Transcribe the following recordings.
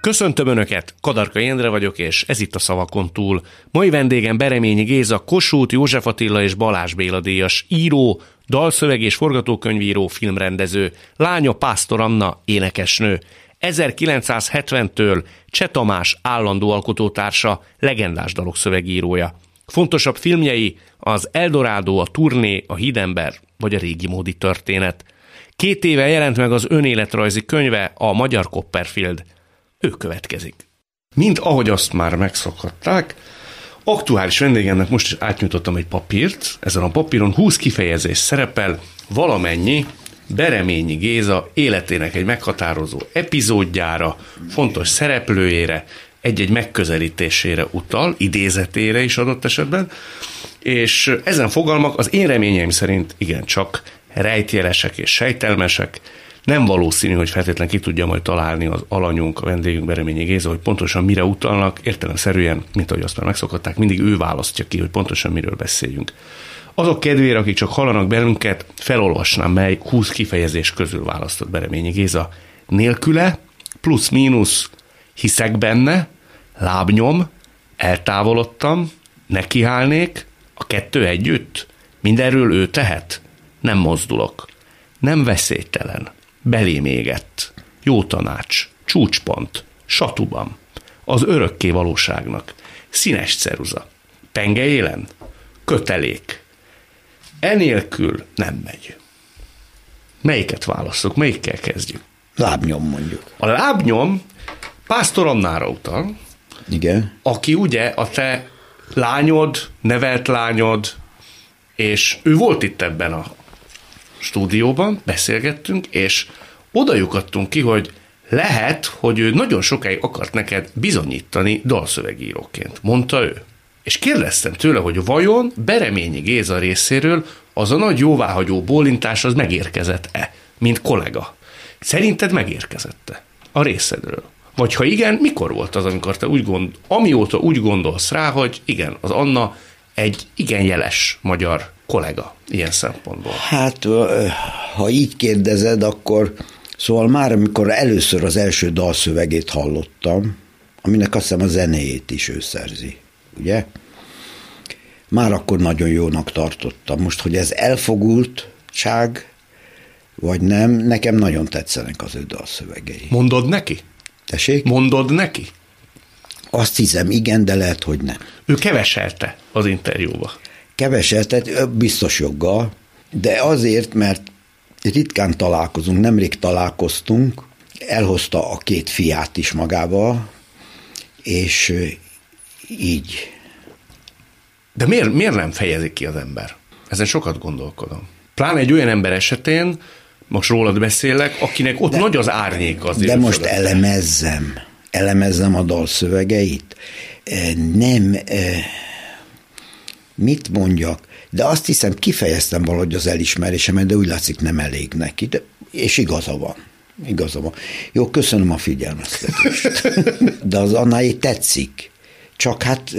Köszöntöm Önöket, Kadarka Endre vagyok, és ez itt a Szavakon túl. Mai vendégem Bereményi Géza, Kossuth, József Attila és Balázs Béla díjas író, dalszöveg és forgatókönyvíró, filmrendező, lánya Pásztor Anna, énekesnő. 1970-től Cseh Tamás állandó alkotótársa, legendás dalok szövegírója. Fontosabb filmjei az Eldorado, a Turné, a Hídember vagy a Régi Módi Történet. Két éve jelent meg az önéletrajzi könyve, a Magyar Copperfield – ő következik. Mint ahogy azt már megszokhatták, aktuális vendégemnek most is átnyújtottam egy papírt, ezen a papíron 20 kifejezés szerepel, valamennyi Bereményi Géza életének egy meghatározó epizódjára, fontos szereplőjére, egy-egy megközelítésére utal, idézetére is adott esetben, és ezen fogalmak az én reményeim szerint igencsak rejtjelesek és sejtelmesek, nem valószínű, hogy feltétlenül ki tudja majd találni az alanyunk, a vendégünk Bereményi Géza, hogy pontosan mire utalnak, értelemszerűen, mint ahogy azt már megszokották, mindig ő választja ki, hogy pontosan miről beszéljünk. Azok kedvére, akik csak hallanak bennünket, felolvasnám, mely 20 kifejezés közül választott Bereményi Géza. Nélküle, plusz-mínusz, hiszek benne, lábnyom, eltávolodtam, nekiállnék, a kettő együtt, mindenről ő tehet, nem mozdulok, nem veszélytelen, belém égett. Jó tanács, csúcspont, satubam, az örökké valóságnak, színes ceruza, penge élen, kötelék. Enélkül nem megy. Melyiket választok? Melyikkel kezdjük? Lábnyom mondjuk. A lábnyom Pásztor Annára utal, Igen. aki ugye a te lányod, nevelt lányod, és ő volt itt ebben a stúdióban, beszélgettünk, és oda lyukadtunk ki, hogy lehet, hogy ő nagyon sokáig akart neked bizonyítani dalszövegíróként, mondta ő. És kérdeztem tőle, hogy vajon Bereményi Géza részéről az a nagy jóváhagyó bólintás az megérkezett-e, mint kollega. Szerinted megérkezette a részedről? Vagy ha igen, mikor volt az, amikor te úgy gond, amióta úgy gondolsz rá, hogy igen, az Anna egy igen jeles magyar kollega ilyen szempontból? Hát, ha így kérdezed, akkor szóval már amikor először az első dalszövegét hallottam, aminek azt hiszem a zenéjét is ő szerzi, ugye? Már akkor nagyon jónak tartottam. Most, hogy ez elfogultság, vagy nem, nekem nagyon tetszenek az ő dalszövegei. Mondod neki? Tessék? Mondod neki? Azt hiszem, igen, de lehet, hogy nem. Ő keveselte az interjúba. Keveset, biztos joggal, de azért, mert ritkán találkozunk, nemrég találkoztunk, elhozta a két fiát is magával, és így. De miért, miért nem fejezik ki az ember? Ezen sokat gondolkodom. Pláne egy olyan ember esetén, most rólad beszélek, akinek ott de, nagy az árnyék az De most fölött. elemezzem, elemezzem a dalszövegeit. Nem, mit mondjak, de azt hiszem kifejeztem valahogy az elismerésemet, de úgy látszik nem elég neki, de, és igaza van. Igaza van. Jó, köszönöm a figyelmeztetést. De az Annáé tetszik. Csak hát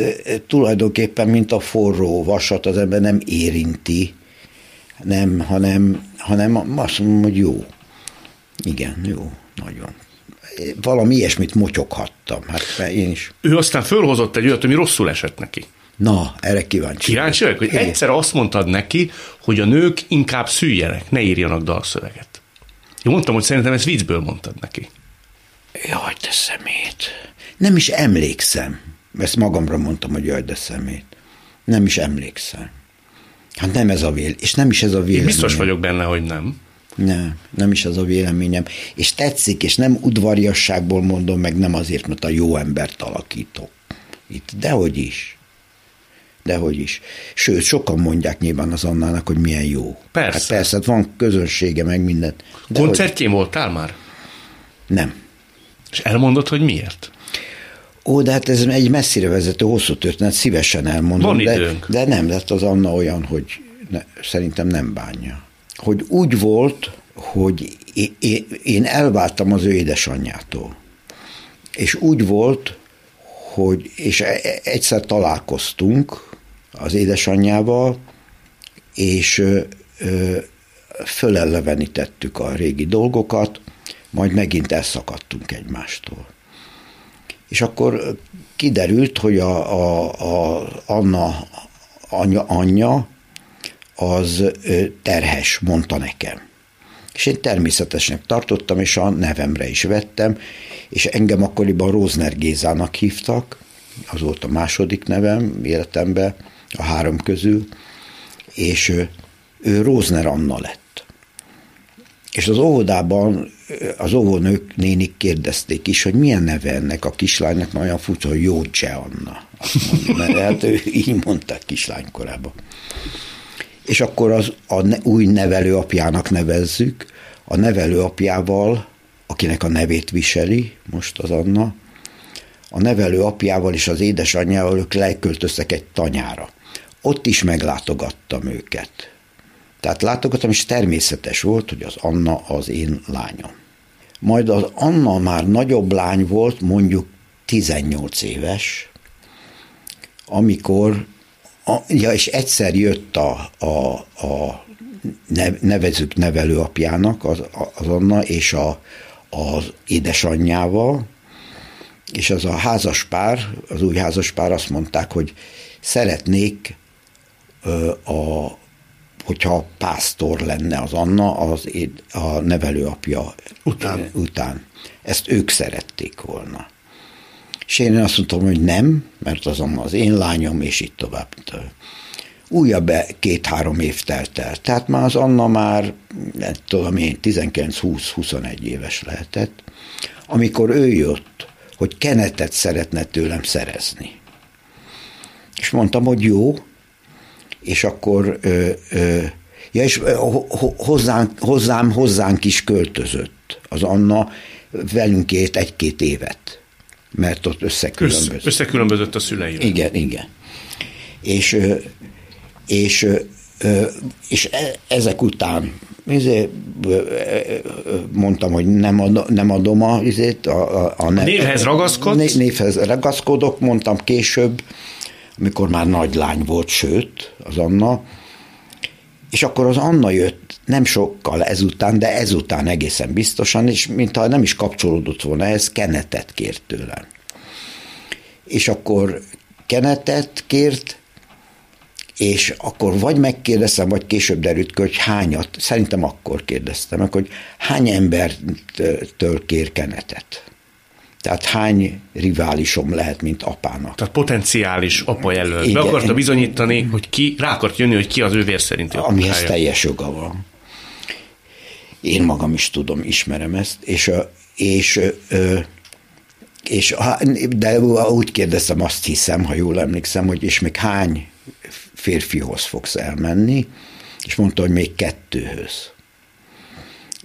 tulajdonképpen, mint a forró vasat, az ember nem érinti, nem, hanem, hanem azt mondom, hogy jó. Igen, jó, nagyon. Valami ilyesmit motyoghattam, hát én is. Ő aztán fölhozott egy olyat, ami rosszul esett neki. Na, erre kíváncsi. Kíváncsi vagyok, hogy egyszer azt mondtad neki, hogy a nők inkább szüljenek, ne írjanak dalszöveget. Én mondtam, hogy szerintem ezt viccből mondtad neki. Jaj, de szemét. Nem is emlékszem. Ezt magamra mondtam, hogy jaj, de szemét. Nem is emlékszem. Hát nem ez a vél, és nem is ez a véleményem. Én biztos vagyok benne, hogy nem. Nem, nem is ez a véleményem. És tetszik, és nem udvariasságból mondom, meg nem azért, mert a jó embert alakítok. Itt, dehogy is. Dehogy is. Sőt, sokan mondják nyilván az Annának, hogy milyen jó. Persze. Hát persze, hát van közönsége, meg minden. Koncertjén voltál már? Nem. És elmondod, hogy miért? Ó, de hát ez egy messzire vezető, hosszú történet, szívesen elmondom. Van de, időnk. de nem, lett az Anna olyan, hogy ne, szerintem nem bánja. Hogy úgy volt, hogy én, elváltam az ő édesanyjától. És úgy volt, hogy, és e- e- egyszer találkoztunk az édesanyjával, és fölellevenítettük a régi dolgokat, majd megint elszakadtunk egymástól. És akkor kiderült, hogy a, a, a Anna anya, anyja az terhes, mondta nekem. És én természetesnek tartottam, és a nevemre is vettem, és engem akkoriban Rózner Gézának hívtak, az volt a második nevem életemben, a három közül, és ő, ő Rózner Anna lett. És az óvodában az óvónők nénik kérdezték is, hogy milyen neve ennek a kislánynak, olyan furcsa, hogy Jócse Anna. Mert hát ő így mondták kislánykorában. És akkor az a ne, új nevelőapjának nevezzük, a nevelőapjával, akinek a nevét viseli most az Anna, a nevelőapjával és az édesanyjával ők leköltöztek egy tanyára. Ott is meglátogattam őket. Tehát látogattam, és természetes volt, hogy az Anna az én lányom. Majd az Anna már nagyobb lány volt, mondjuk 18 éves, amikor, a, ja, és egyszer jött a, a, a nevezük nevelőapjának, az, az Anna és a, az édesanyjával, és az a házaspár, az új házaspár azt mondták, hogy szeretnék, a, hogyha pásztor lenne az Anna, az a nevelőapja után. után. Ezt ők szerették volna. És én azt mondtam, hogy nem, mert az az én lányom, és így tovább. Újabb két-három év telt el. Tehát már az Anna már, nem tudom én, 19-20-21 éves lehetett, amikor ő jött, hogy kenetet szeretne tőlem szerezni. És mondtam, hogy jó, és akkor ö, ö, ja, és hozzánk, hozzám, hozzánk is költözött. Az Anna velünk ért egy-két évet, mert ott összekülönbözött. Össze, összekülönbözött a szüleivel. Igen, igen. És, és, és e, ezek után mondtam, hogy nem, ad, nem adom a, a, a, a, ne, névhez ragaszkodsz? Névhez ragaszkodok, mondtam később, amikor már nagy lány volt, sőt, az Anna, és akkor az Anna jött nem sokkal ezután, de ezután egészen biztosan, és mintha nem is kapcsolódott volna ez, kenetet kért tőlem. És akkor kenetet kért, és akkor vagy megkérdeztem, vagy később derült ki, hogy hányat, szerintem akkor kérdeztem hogy hány embertől kér kenetet. Tehát hány riválisom lehet, mint apának. Tehát potenciális apa jelölt. Be akarta bizonyítani, hogy ki, rá akart jönni, hogy ki az ő vér szerinti Amihez teljes joga van. Én magam is tudom, ismerem ezt, és, és, és de úgy kérdeztem, azt hiszem, ha jól emlékszem, hogy és még hány férfihoz fogsz elmenni, és mondta, hogy még kettőhöz.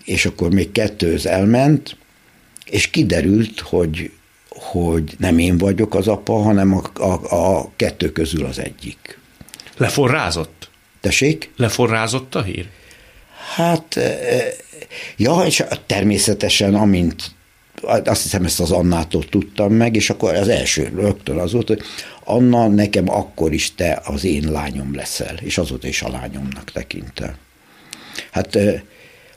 És akkor még kettőhöz elment, és kiderült, hogy, hogy nem én vagyok az apa, hanem a, a, a kettő közül az egyik. Leforrázott? Tessék? Leforrázott a hír? Hát, ja, és természetesen, amint azt hiszem ezt az Annától tudtam meg, és akkor az első rögtön az volt, hogy Anna, nekem akkor is te az én lányom leszel, és azóta is a lányomnak tekintem. Hát,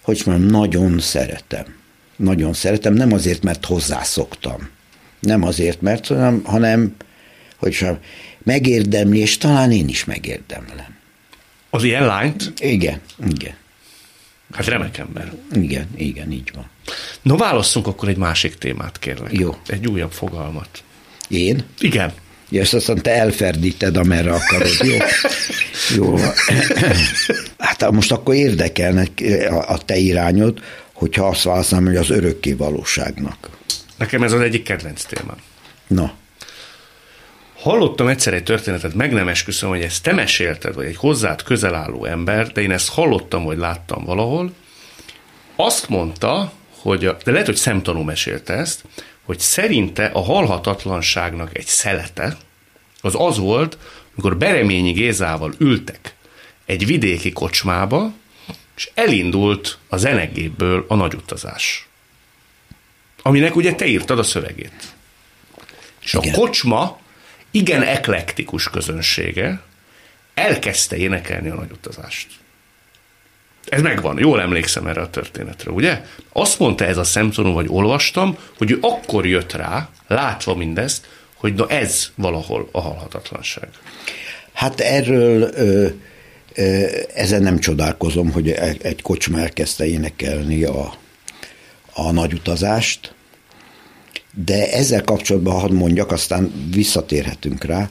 hogy mondjam, nagyon szeretem. Nagyon szeretem, nem azért, mert hozzászoktam. Nem azért, mert, hanem, hanem hogy mondjam, megérdemli, és talán én is megérdemlem. Az ilyen lányt? Igen, igen. Hát remek ember. Igen, igen, így van. No, válasszunk akkor egy másik témát, kérlek. Jó. Egy újabb fogalmat. Én? Igen. Ja, ezt aztán te elferdíted, amerre akarod. Jó. Jó. Hát most akkor érdekelne a te irányod, hogyha azt válaszolom, hogy az örökké valóságnak. Nekem ez az egyik kedvenc témám. Na. Hallottam egyszer egy történetet, meg nem esküszöm, hogy ezt te mesélted, vagy egy hozzád közel álló ember, de én ezt hallottam, vagy láttam valahol. Azt mondta, hogy, a, de lehet, hogy szemtanú mesélte ezt, hogy szerinte a halhatatlanságnak egy szelete az az volt, amikor Bereményi Gézával ültek egy vidéki kocsmába, és elindult a zenegépből a nagyutazás. Aminek ugye te írtad a szövegét. És igen. a kocsma igen eklektikus közönsége elkezdte énekelni a nagyutazást. Ez megvan, jól emlékszem erre a történetre, ugye? Azt mondta ez a szemtanú, vagy olvastam, hogy ő akkor jött rá, látva mindezt, hogy na ez valahol a halhatatlanság. Hát erről ö, ezen nem csodálkozom, hogy egy kocsma elkezdte énekelni a, a nagy utazást, de ezzel kapcsolatban hadd mondjak, aztán visszatérhetünk rá,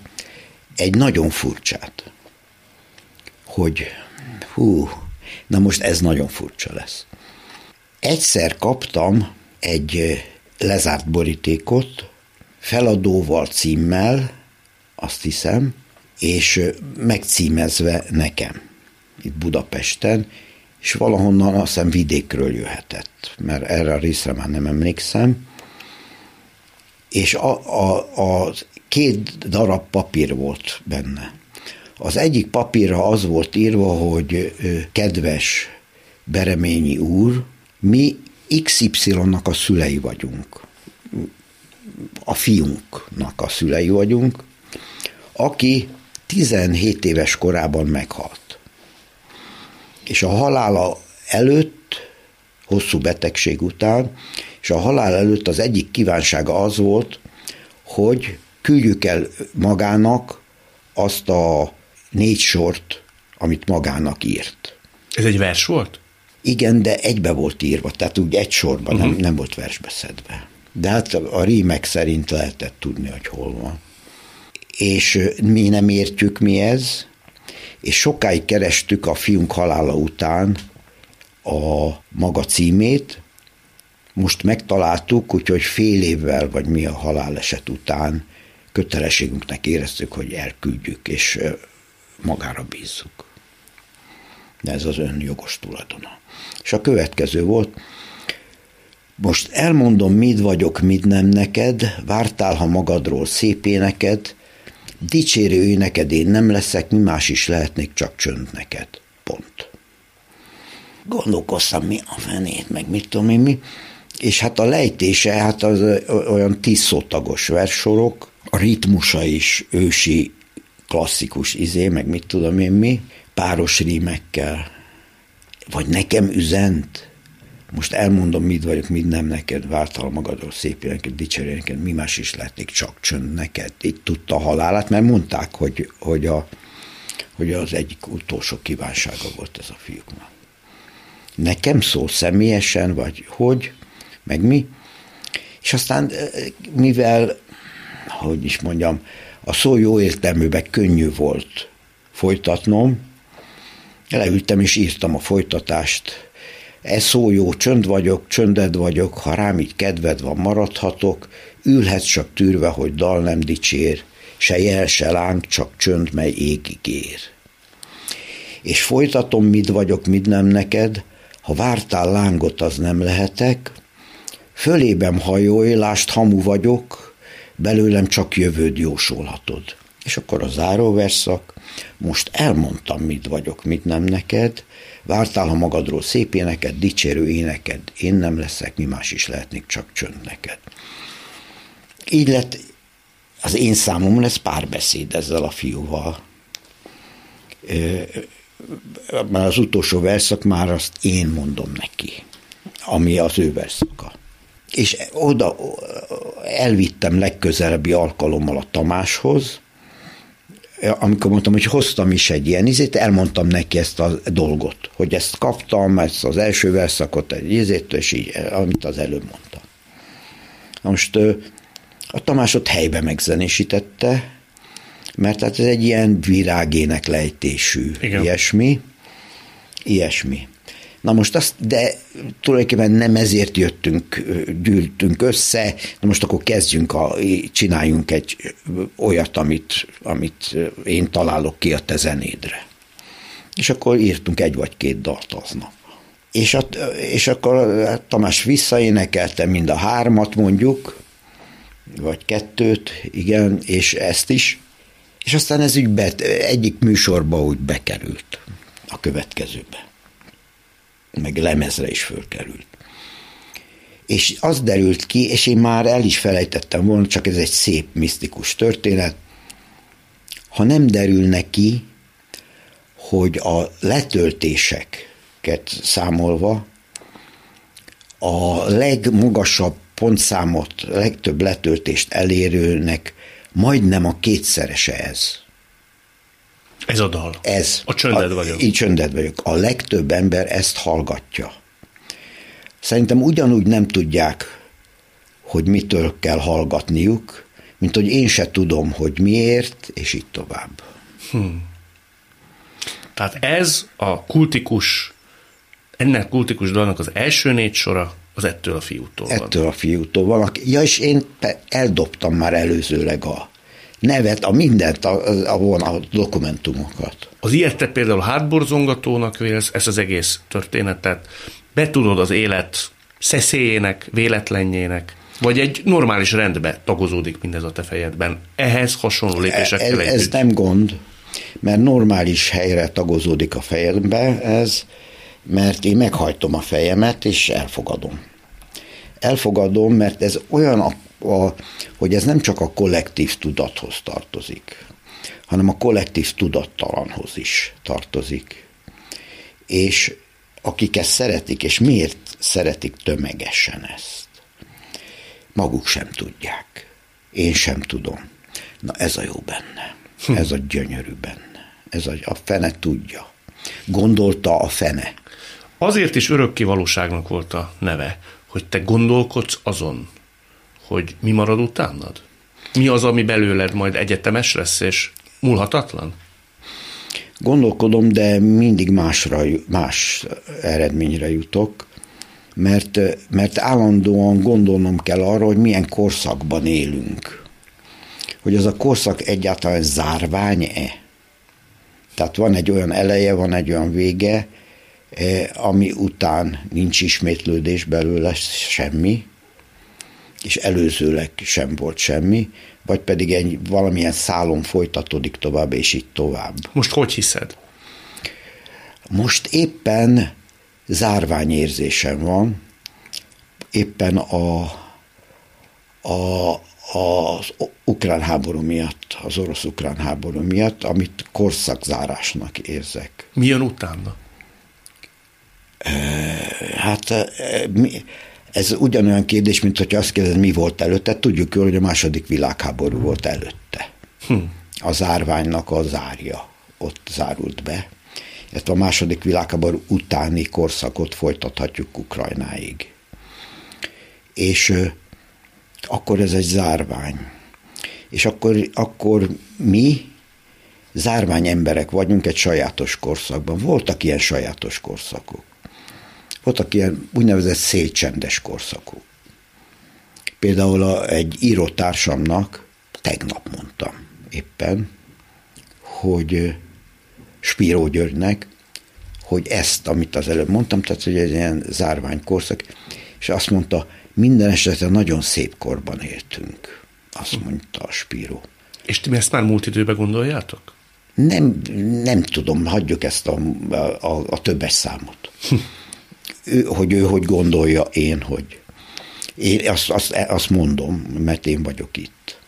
egy nagyon furcsát, hogy hú, na most ez nagyon furcsa lesz. Egyszer kaptam egy lezárt borítékot, feladóval, címmel, azt hiszem, és megcímezve nekem, itt Budapesten, és valahonnan azt hiszem vidékről jöhetett, mert erre a részre már nem emlékszem, és a, a, a két darab papír volt benne. Az egyik papírra az volt írva, hogy kedves Bereményi úr, mi XY-nak a szülei vagyunk. A fiunknak a szülei vagyunk, aki 17 éves korában meghalt. És a halála előtt, hosszú betegség után, és a halál előtt az egyik kívánsága az volt, hogy küldjük el magának azt a négy sort, amit magának írt. Ez egy vers volt? Igen, de egybe volt írva, tehát úgy egy sorban, uh-huh. nem, mhm. nem volt versbe szedve. De hát a rímek szerint lehetett tudni, hogy hol van. És mi nem értjük, mi ez, és sokáig kerestük a fiunk halála után a maga címét, most megtaláltuk, úgyhogy fél évvel, vagy mi a haláleset után kötelességünknek éreztük, hogy elküldjük, és magára bízzuk. De ez az ön jogos tulajdona. És a következő volt, most elmondom, mit vagyok, mit nem neked, vártál, ha magadról szép éneked, dicsérő éneked én nem leszek, mi más is lehetnék, csak csönd neked. Pont. Gondolkoztam, mi a fenét, meg mit tudom én, mi. És hát a lejtése, hát az olyan tíz szótagos versorok, a ritmusa is ősi klasszikus izé, meg mit tudom én mi, páros rímekkel. Vagy nekem üzent, most elmondom, mit vagyok, mit nem neked, vártal magadról szép neked, dicsérő neked, mi más is lehetnék, csak csönd neked. Itt tudta a halálát, mert mondták, hogy, hogy, a, hogy az egyik utolsó kívánsága volt ez a fiúknak. Nekem szó személyesen, vagy hogy, meg mi. És aztán, mivel, hogy is mondjam, a szó jó értelműben könnyű volt folytatnom, leültem és írtam a folytatást. Ez szó jó, csönd vagyok, csönded vagyok, ha rám így kedved van, maradhatok, ülhetsz csak tűrve, hogy dal nem dicsér, se jel, se láng, csak csönd, mely égig ér. És folytatom, mit vagyok, mit nem neked, ha vártál lángot, az nem lehetek, fölébem hajolj, lást hamu vagyok, belőlem csak jövőd jósolhatod. És akkor a záróverszak, most elmondtam, mit vagyok, mit nem neked, vártál, ha magadról szép éneked, dicsérő éneked, én nem leszek, mi más is lehetnék, csak csönd neked. Így lett, az én számom lesz párbeszéd ezzel a fiúval. Már az utolsó verszak már azt én mondom neki, ami az ő verszaka és oda elvittem legközelebbi alkalommal a Tamáshoz, amikor mondtam, hogy hoztam is egy ilyen izét, elmondtam neki ezt a dolgot, hogy ezt kaptam, ezt az első verszakot egy izét, és így, amit az előbb mondtam. Most a Tamásot helybe megzenésítette, mert hát ez egy ilyen virágének lejtésű Igen. ilyesmi, ilyesmi. Na most azt, de tulajdonképpen nem ezért jöttünk, gyűltünk össze, na most akkor kezdjünk, a, csináljunk egy olyat, amit, amit én találok ki a te zenédre. És akkor írtunk egy vagy két dalt aznap. És, a, és akkor Tamás visszaénekelte mind a hármat mondjuk, vagy kettőt, igen, és ezt is, és aztán ez úgy be, egyik műsorba úgy bekerült a következőbe. Meg lemezre is fölkerült. És az derült ki, és én már el is felejtettem volna, csak ez egy szép, misztikus történet, ha nem derül ki, hogy a letöltéseket számolva a legmagasabb pontszámot, legtöbb letöltést elérőnek majdnem a kétszerese ez. Ez a dal. Ez. A csönded vagyok. Így csönded vagyok. A legtöbb ember ezt hallgatja. Szerintem ugyanúgy nem tudják, hogy mitől kell hallgatniuk, mint hogy én se tudom, hogy miért, és így tovább. Hmm. Tehát ez a kultikus, ennek kultikus dalnak az első négy sora, az ettől a fiútól van. Ettől a fiútól van. Ja, és én eldobtam már előzőleg a nevet, a mindent, a, a, a dokumentumokat. Az ilyet te például hátborzongatónak vélsz, ezt az egész történetet, betudod az élet szeszélyének, véletlenjének, vagy egy normális rendbe tagozódik mindez a te fejedben. Ehhez hasonló lépésekkel ez, ez nem gond, mert normális helyre tagozódik a fejembe ez, mert én meghajtom a fejemet, és elfogadom. Elfogadom, mert ez olyan, a, a, hogy ez nem csak a kollektív tudathoz tartozik, hanem a kollektív tudattalanhoz is tartozik. És akik ezt szeretik, és miért szeretik tömegesen ezt? Maguk sem tudják. Én sem tudom. Na ez a jó benne. Hm. Ez a gyönyörű benne. Ez a, a fene tudja. Gondolta a fene. Azért is örökké valóságnak volt a neve, hogy te gondolkodsz azon, hogy mi marad utánad? Mi az, ami belőled majd egyetemes lesz, és múlhatatlan? Gondolkodom, de mindig másra, más eredményre jutok mert, mert állandóan gondolnom kell arra, hogy milyen korszakban élünk. Hogy az a korszak egyáltalán zárvány-e? Tehát van egy olyan eleje, van egy olyan vége, e, ami után nincs ismétlődés belőle semmi, és előzőleg sem volt semmi, vagy pedig egy valamilyen szálon folytatódik tovább, és így tovább. Most hogy hiszed? Most éppen zárványérzésem van, éppen a, a, az ukrán háború miatt, az orosz-ukrán háború miatt, amit korszakzárásnak érzek. Mi jön utána? Hát ez ugyanolyan kérdés, mint hogy azt kérdez, mi volt előtte. Tudjuk jól, hogy a második világháború volt előtte. Hm. A zárványnak a zárja ott zárult be illetve a második világháború utáni korszakot folytathatjuk Ukrajnáig. És akkor ez egy zárvány. És akkor, akkor mi zárvány emberek vagyunk egy sajátos korszakban. Voltak ilyen sajátos korszakok. Voltak ilyen úgynevezett szélcsendes korszakok. Például a, egy írótársamnak tegnap mondtam éppen, hogy Spíró Györgynek, hogy ezt, amit az előbb mondtam, tehát hogy egy ilyen zárványkorszak, és azt mondta, minden esetre nagyon szép korban éltünk, azt mondta a Spíró. És ti ezt már múlt időben gondoljátok? Nem, nem tudom, hagyjuk ezt a, a, a többes számot. ő, hogy ő hogy gondolja, én hogy. Én azt, azt, azt mondom, mert én vagyok itt.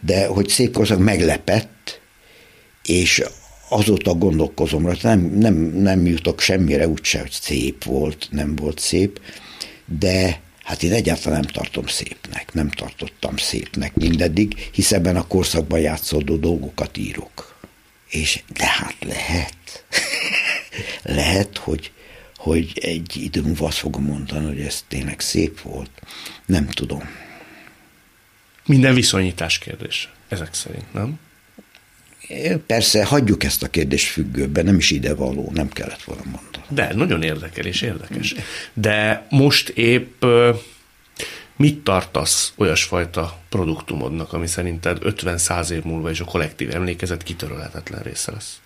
De hogy szép korszak meglepett, és azóta gondolkozom rajta, nem, nem, nem jutok semmire, úgyse, hogy szép volt, nem volt szép, de hát én egyáltalán nem tartom szépnek, nem tartottam szépnek mindeddig, hisz ebben a korszakban játszódó dolgokat írok. És de hát lehet, lehet, hogy, hogy egy idő múlva azt fogom mondani, hogy ez tényleg szép volt. Nem tudom. Minden viszonyítás kérdés, ezek szerint, nem? Persze, hagyjuk ezt a kérdést függőben, nem is ide való, nem kellett volna mondani. De, nagyon érdekel és érdekes. De most épp mit tartasz olyasfajta produktumodnak, ami szerinted 50-100 év múlva is a kollektív emlékezet kitörölhetetlen része lesz?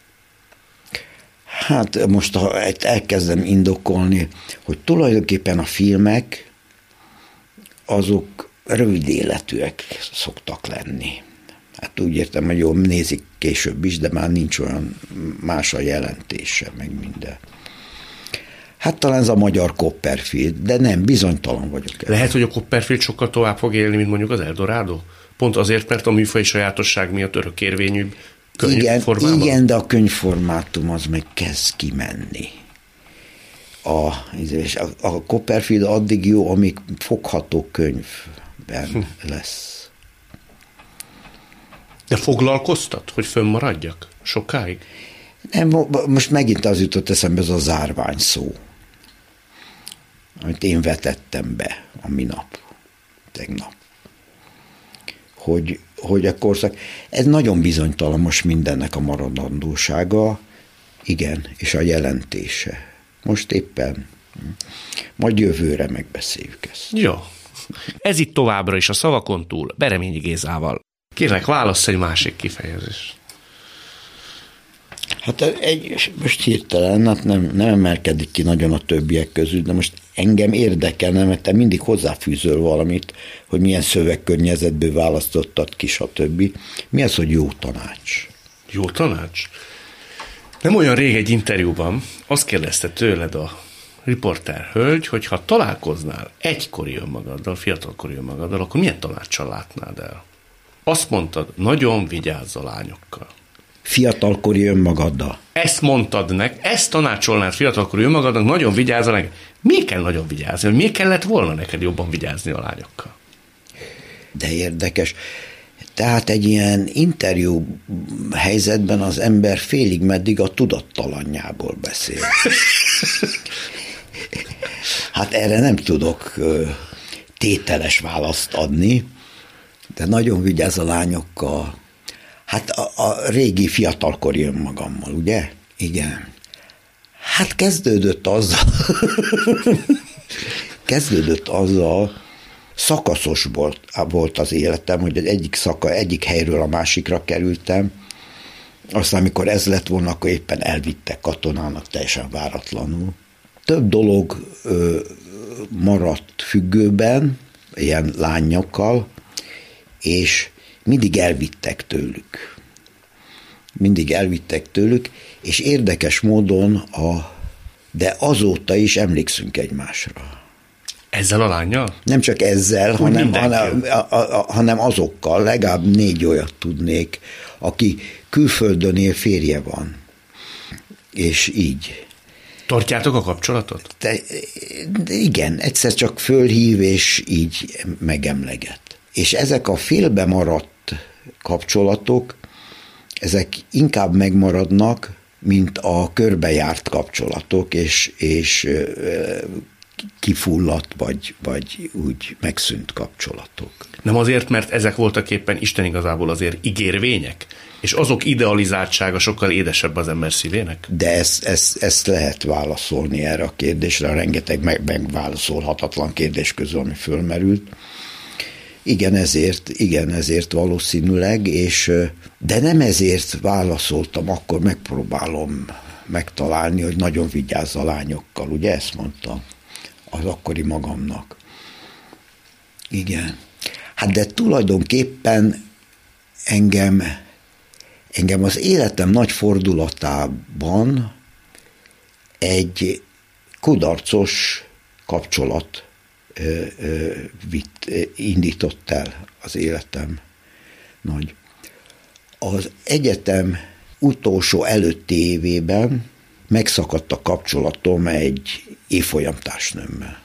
Hát most, ha elkezdem indokolni, hogy tulajdonképpen a filmek azok rövid életűek szoktak lenni. Hát úgy értem, hogy jól nézik később is, de már nincs olyan más a jelentése, meg minden. Hát talán ez a magyar Copperfield, de nem, bizonytalan vagyok. Lehet, hogy a Copperfield sokkal tovább fog élni, mint mondjuk az Eldorado? Pont azért, mert a műfaj sajátosság miatt örökérvényűbb igen, igen, de a könyvformátum az meg kezd kimenni. A, és a, a Copperfield addig jó, amíg fogható könyvben hm. lesz. De foglalkoztat, hogy fönnmaradjak sokáig? Nem, most megint az jutott eszembe ez a zárvány szó, amit én vetettem be a minap, tegnap. Hogy, hogy a korszak, ez nagyon bizonytalan most mindennek a maradandósága, igen, és a jelentése. Most éppen, majd jövőre megbeszéljük ezt. Jó. Ez itt továbbra is a szavakon túl, Bereményi Gézával. Kérlek, válasz egy másik kifejezést. Hát egy, most hirtelen, hát nem, nem emelkedik ki nagyon a többiek közül, de most engem érdekelne, mert te mindig hozzáfűzöl valamit, hogy milyen szövegkörnyezetből választottad ki, stb. Mi az, hogy jó tanács? Jó tanács? Nem olyan rég egy interjúban azt kérdezte tőled a riporter hölgy, hogy ha találkoznál egykori önmagaddal, fiatalkori önmagaddal, akkor milyen tanácssal látnád el? Azt mondtad, nagyon vigyázz a lányokkal fiatalkori önmagaddal. Ezt mondtad nek, ezt tanácsolnád fiatalkori önmagadnak, nagyon vigyázzanak. Miért kell nagyon vigyázni? Miért kellett volna neked jobban vigyázni a lányokkal? De érdekes. Tehát egy ilyen interjú helyzetben az ember félig meddig a tudattalanjából beszél. Hát erre nem tudok tételes választ adni, de nagyon vigyáz a lányokkal, Hát a, a régi fiatalkori önmagammal, ugye? Igen. Hát kezdődött azzal, kezdődött azzal, szakaszos volt, volt az életem, hogy az egyik szaka, egyik helyről a másikra kerültem, aztán amikor ez lett volna, akkor éppen elvittek katonának teljesen váratlanul. Több dolog ö, maradt függőben, ilyen lányokkal, és mindig elvittek tőlük. Mindig elvittek tőlük, és érdekes módon a, de azóta is emlékszünk egymásra. Ezzel a lányjal? Nem csak ezzel, hanem, hanem, a, a, hanem azokkal, legalább négy olyat tudnék, aki külföldön él, férje van. És így. Tartjátok a kapcsolatot? De, de igen, egyszer csak fölhív, és így megemleget. És ezek a félbe maradt kapcsolatok, ezek inkább megmaradnak, mint a körbejárt kapcsolatok, és, és kifulladt, vagy, vagy úgy megszűnt kapcsolatok. Nem azért, mert ezek voltak éppen Isten igazából azért ígérvények? És azok idealizáltsága sokkal édesebb az ember szívének? De ezt, ezt, ezt lehet válaszolni erre a kérdésre, a rengeteg meg, megválaszolhatatlan kérdés közül, ami fölmerült. Igen, ezért, igen, ezért valószínűleg, és de nem ezért válaszoltam, akkor megpróbálom megtalálni, hogy nagyon vigyázz a lányokkal, ugye ezt mondtam az akkori magamnak. Igen. Hát de tulajdonképpen engem, engem az életem nagy fordulatában egy kudarcos kapcsolat vitt, indított el az életem nagy. Az egyetem utolsó előtti évében megszakadt a kapcsolatom egy évfolyamtársnőmmel,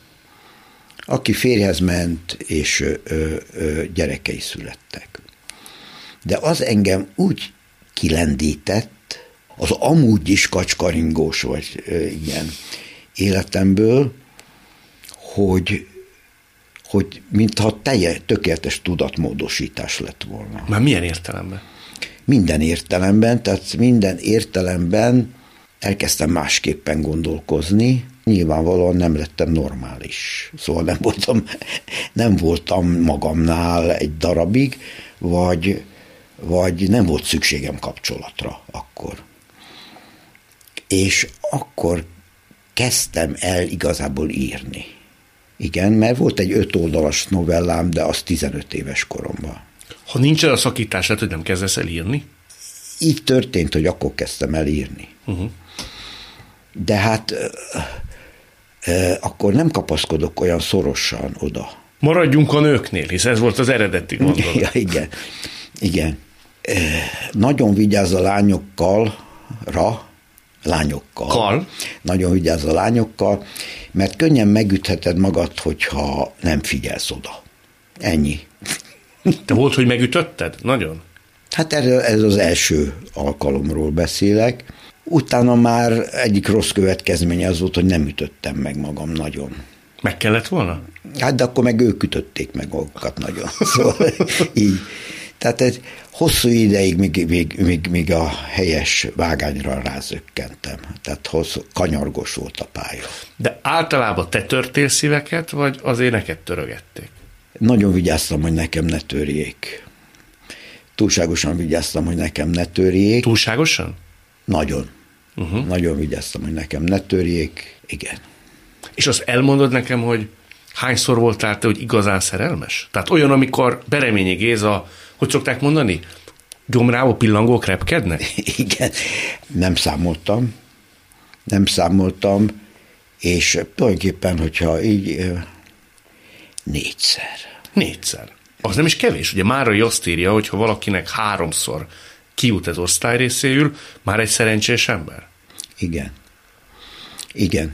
aki férjhez ment, és ö, ö, gyerekei születtek. De az engem úgy kilendített, az amúgy is kacskaringós vagy ö, ilyen életemből, hogy hogy mintha teljes, tökéletes tudatmódosítás lett volna. Már milyen értelemben? Minden értelemben, tehát minden értelemben elkezdtem másképpen gondolkozni, nyilvánvalóan nem lettem normális. Szóval nem voltam, nem voltam magamnál egy darabig, vagy, vagy nem volt szükségem kapcsolatra akkor. És akkor kezdtem el igazából írni Igen, mert volt egy öt oldalas novellám, de az 15 éves koromban. Ha nincs el a szakítás, lehet, hogy nem kezdesz el írni? Így történt, hogy akkor kezdtem el írni. Uh-huh. De hát akkor nem kapaszkodok olyan szorosan oda. Maradjunk a nőknél, hisz ez volt az eredeti gondolat. ja, igen, igen. Nagyon vigyáz a lányokkal, ra, lányokkal. Kal. Nagyon vigyáz a lányokkal, mert könnyen megütheted magad, hogyha nem figyelsz oda. Ennyi. De volt, hogy megütötted? Nagyon? Hát erről, ez az első alkalomról beszélek. Utána már egyik rossz következménye az volt, hogy nem ütöttem meg magam nagyon. Meg kellett volna? Hát de akkor meg ők ütötték meg magukat nagyon. Szóval így. Tehát egy hosszú ideig, míg, míg, míg, míg a helyes vágányra rázökkentem. Tehát hosszú, kanyargos volt a pálya. De általában te törtél szíveket, vagy az éneket törögették? Nagyon vigyáztam, hogy nekem ne törjék. Túlságosan vigyáztam, hogy nekem ne törjék. Túlságosan? Nagyon. Uh-huh. Nagyon vigyáztam, hogy nekem ne törjék. Igen. És azt elmondod nekem, hogy hányszor voltál te, hogy igazán szerelmes? Tehát olyan, amikor Bereményi Géza, hogy szokták mondani, gyomrába pillangók repkednek? Igen, nem számoltam, nem számoltam, és tulajdonképpen, hogyha így négyszer. Négyszer. Az nem is kevés. Ugye Márai azt írja, hogy ha valakinek háromszor kijut az osztályrészéül, már egy szerencsés ember. Igen. Igen.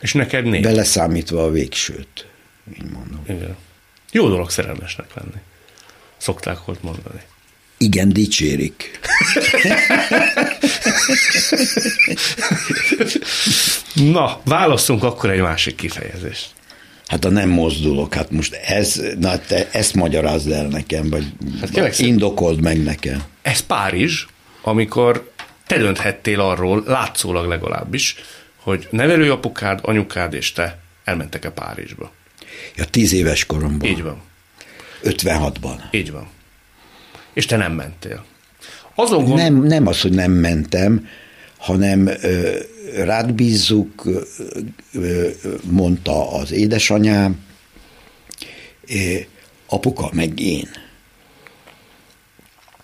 És neked négy. Beleszámítva a végsőt, így mondom. Igen. Jó dolog szerelmesnek lenni. Szokták volt mondani. Igen, dicsérik. Na, választunk akkor egy másik kifejezést. Hát a nem mozdulok, hát most ez, na te ezt magyarázd el nekem, vagy, hát indokold meg nekem. Ez Párizs, amikor te dönthettél arról, látszólag legalábbis, hogy nevelőapukád, anyukád és te elmentek-e Párizsba. Ja, tíz éves koromban. Így van. 56-ban. Így van. És te nem mentél. Azon gond... nem, nem az, hogy nem mentem, hanem ö, rád bízzuk, ö, mondta az édesanyám, ö, apuka meg én.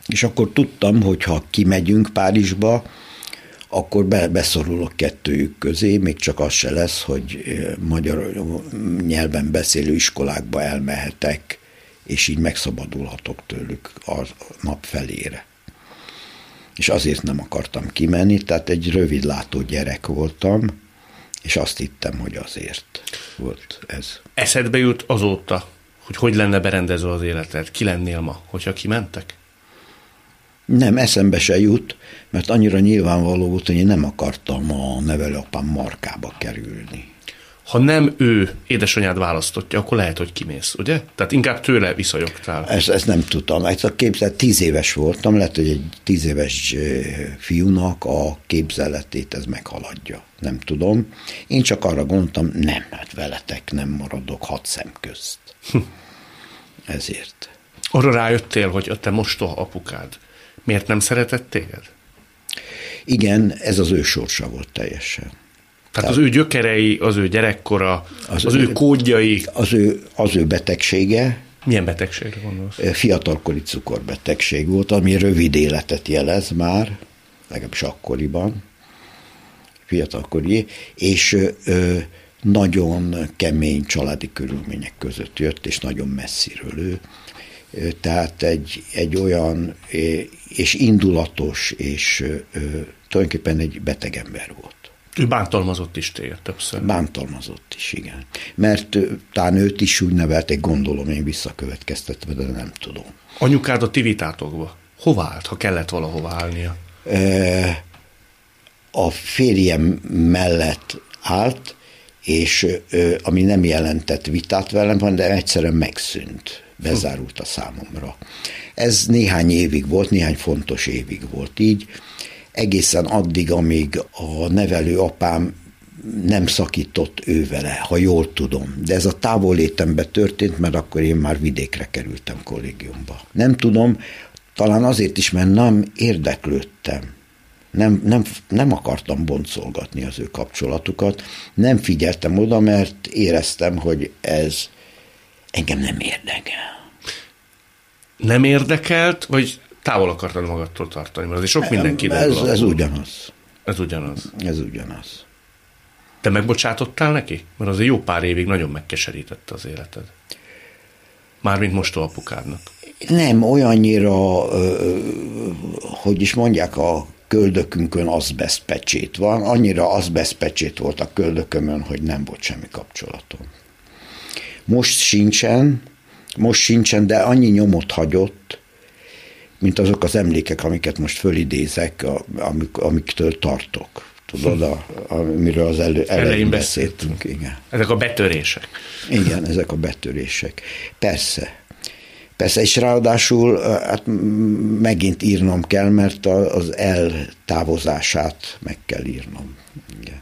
És akkor tudtam, hogy ha kimegyünk Párizsba, akkor be, beszorulok kettőjük közé, még csak az se lesz, hogy magyar nyelven beszélő iskolákba elmehetek, és így megszabadulhatok tőlük a nap felére. És azért nem akartam kimenni, tehát egy rövidlátó gyerek voltam, és azt hittem, hogy azért volt ez. Eszedbe jut azóta, hogy hogy lenne berendezve az életed? Ki lennél ma, hogyha kimentek? Nem, eszembe se jut, mert annyira nyilvánvaló volt, hogy én nem akartam a nevelőapám markába kerülni. Ha nem ő édesanyád választotja, akkor lehet, hogy kimész, ugye? Tehát inkább tőle viszonyogtál. Ezt, ezt nem tudtam. Ezt a képzelet, tíz éves voltam, lehet, hogy egy tíz éves fiúnak a képzeletét ez meghaladja. Nem tudom. Én csak arra gondoltam, nem, hát veletek nem maradok hat szem közt. Hm. Ezért. Arra rájöttél, hogy a te mostoha apukád Miért nem szeretett téged? Igen, ez az ő sorsa volt teljesen. Tehát, Tehát az ő gyökerei, az ő gyerekkora, az, az ő, ő kódjai. Az ő, az ő betegsége. Milyen betegségre gondolsz? Fiatalkori cukorbetegség volt, ami rövid életet jelez már, legalábbis akkoriban, fiatalkori, és ö, nagyon kemény családi körülmények között jött, és nagyon messziről ő tehát egy, egy olyan és indulatos, és tulajdonképpen egy beteg ember volt. Ő bántalmazott is téged többször. Bántalmazott is, igen. Mert talán őt is úgy nevelték, gondolom én visszakövetkeztetve, de nem tudom. Anyukád a ti vitátokba? Hova állt, ha kellett valahova állnia? A férjem mellett állt, és ami nem jelentett vitát velem, de egyszerűen megszűnt bezárult a számomra. Ez néhány évig volt, néhány fontos évig volt így, egészen addig, amíg a nevelő apám nem szakított ő vele, ha jól tudom. De ez a távolétemben történt, mert akkor én már vidékre kerültem kollégiumba. Nem tudom, talán azért is, mert nem érdeklődtem. Nem, nem, nem akartam boncolgatni az ő kapcsolatukat, nem figyeltem oda, mert éreztem, hogy ez engem nem érdekel. Nem érdekelt, vagy távol akartad magadtól tartani? Mert azért sok mindenki Ez, ez ugyanaz. Ez ugyanaz. Ez ugyanaz. Te megbocsátottál neki? Mert azért jó pár évig nagyon megkeserítette az életed. Mármint most apukádnak. Nem, olyannyira, hogy is mondják, a köldökünkön azbeszpecsét van, annyira azbeszpecsét volt a köldökömön, hogy nem volt semmi kapcsolatom. Most sincsen, most sincsen, de annyi nyomot hagyott, mint azok az emlékek, amiket most fölidézek, amik, amiktől tartok. Tudod, a, amiről az elő, elején, elején beszéltünk. beszéltünk. Igen. Ezek a betörések. Igen, ezek a betörések. Persze. Persze, és ráadásul hát megint írnom kell, mert az eltávozását meg kell írnom. Igen.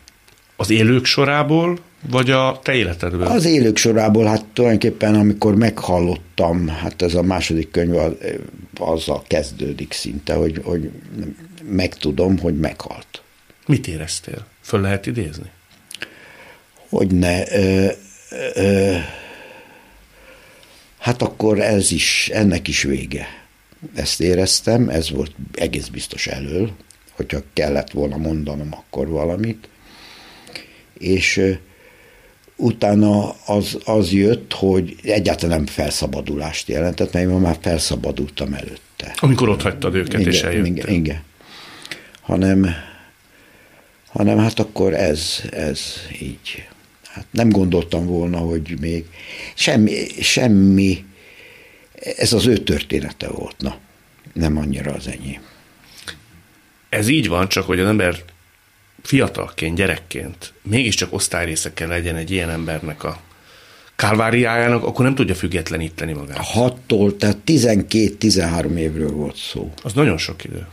Az élők sorából, vagy a te életedből? Az élők sorából, hát tulajdonképpen amikor meghallottam, hát ez a második könyv az, azzal kezdődik szinte, hogy, hogy megtudom, hogy meghalt. Mit éreztél? Föl lehet idézni? Hogy ne. Ö, ö, hát akkor ez is, ennek is vége. Ezt éreztem, ez volt egész biztos elől, hogyha kellett volna mondanom akkor valamit. És utána az, az jött, hogy egyáltalán nem felszabadulást jelentett, mert én már felszabadultam előtte. Amikor ott hagytad őket, igen, és eljöttél. Igen, igen. Hanem, hanem hát akkor ez, ez így. Hát nem gondoltam volna, hogy még semmi, semmi, ez az ő története volt, na, nem annyira az enyém. Ez így van, csak hogy az ember fiatalként, gyerekként mégiscsak osztályrésze legyen egy ilyen embernek a kálváriájának, akkor nem tudja függetleníteni magát. Hattól, tehát 12-13 évről volt szó. Az nagyon sok idő.